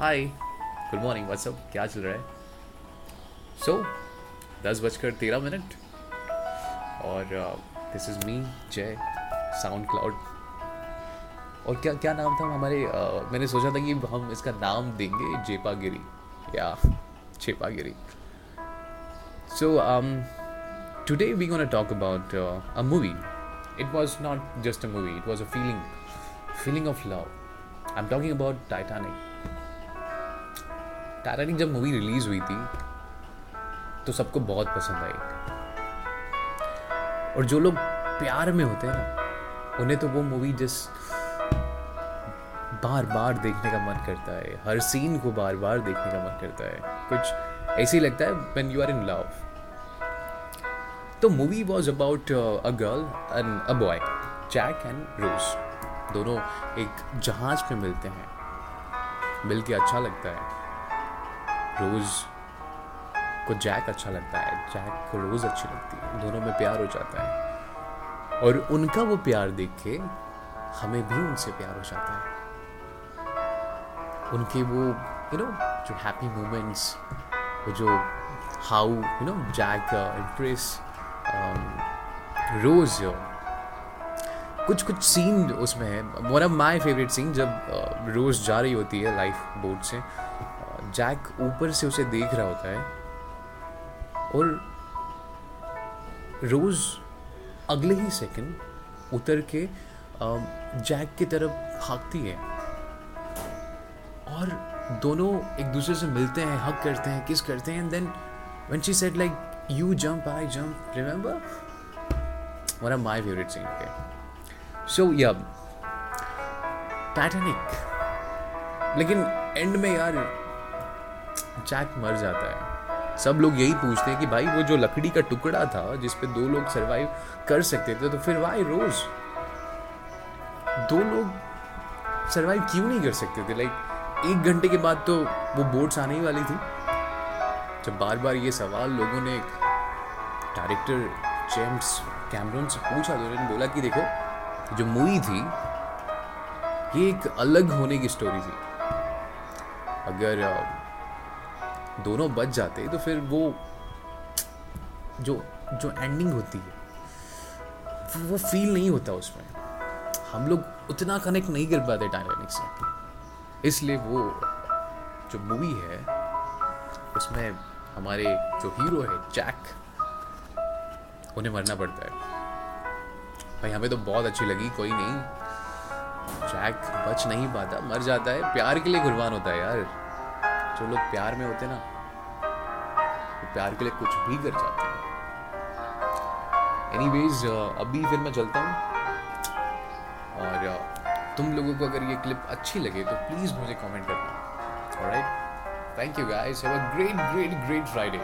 Hi good morning WhatsApp क्या चल रहा है? सो दस बजकर तेरह मिनट। और दिस इज़ मी जय साउंड क्लाउड और क्या क्या नाम था? हमारे uh, मैंने सोचा था कि हम इसका नाम देंगे जेपागिरी या चेपागिरी so today we gonna talk about a movie it was not just a movie. It was a feeling. Feeling of love. I'm talking about titanic. Titanic जब मूवी रिलीज़ हुई थी तो सबको बहुत पसंद आई। और जो लोग प्यार में होते हैं ना, उन्हें तो वो मूवी जिस बार बार देखने का मन करता है। हर सीन को बार बार देखने का मन करता है। कुछ ऐसे ही लगता है when you are in love तो movie was about a girl and a boy Jack and Rose दोनों एक जहाज़ पे मिलते हैं। मिल के अच्छा लगता है। रोज को जैक अच्छा लगता है, जैक को रोज अच्छी लगती है, दोनों में प्यार हो जाता है। और उनका वो प्यार देख के हमें भी उनसे प्यार हो जाता है। उनके वो यू नो जो हैप्पी मोमेंट्स वो जो how you know Jack impress Rose कुछ कुछ सीन उसमें है। One of my favourite scene जब रोज जा रही होती है लाइफ बोट से जैक ऊपर से उसे देख रहा होता है और रोज अगले ही सेकंड उतर के जैक की तरफ़ भागती है और दोनों एक दूसरे से मिलते हैं हक करते हैं किस करते हैं and then when she said like you jump, I jump. Remember? One of my favorite scenes. Okay. So yeah, Titanic लेकिन एंड में यार जैक मर जाता है। सब लोग यही पूछते हैं कि भाई, वो जो लकड़ी का टुकड़ा था जिस पे दो लोग सरवाइव कर सकते थे तो फिर वाई रोज दो लोग सरवाइव क्यों नहीं कर सकते थे? लाइक एक घंटे के बाद तो वो बोट्स आने ही वाली थी। जब बार बार ये सवाल लोगों ने डायरेक्टर जेम्स कैमरन से पूछा तो उन्होंने बोला कि देखो, जो मूवी थी, ये एक अलग होने की स्टोरी थी। अगर दोनों बच जाते तो फिर वो जो जो एंडिंग होती है, वो फील नहीं होता उसमें। हम लोग उतना कनेक्ट नहीं कर पाते टाइटैनिक से इसलिए वो जो मूवी है, उसमें हमारे जो हीरो है जैक उन्हें मरना पड़ता है। भाई, हमें तो बहुत अच्छी लगी, कोई नहीं। जैक बच नहीं पाता, मर जाता है। प्यार के लिए कुर्बान होता है यार। जो लोग प्यार में होते ना, वो प्यार के लिए कुछ भी कर जाते हैं। एनीवेज अभी फिर मैं चलता हूँ। और तुम लोगों को अगर ये क्लिप अच्छी लगे तो प्लीज़ मुझे कमेंट करना। Alright you guys have a great great great Friday.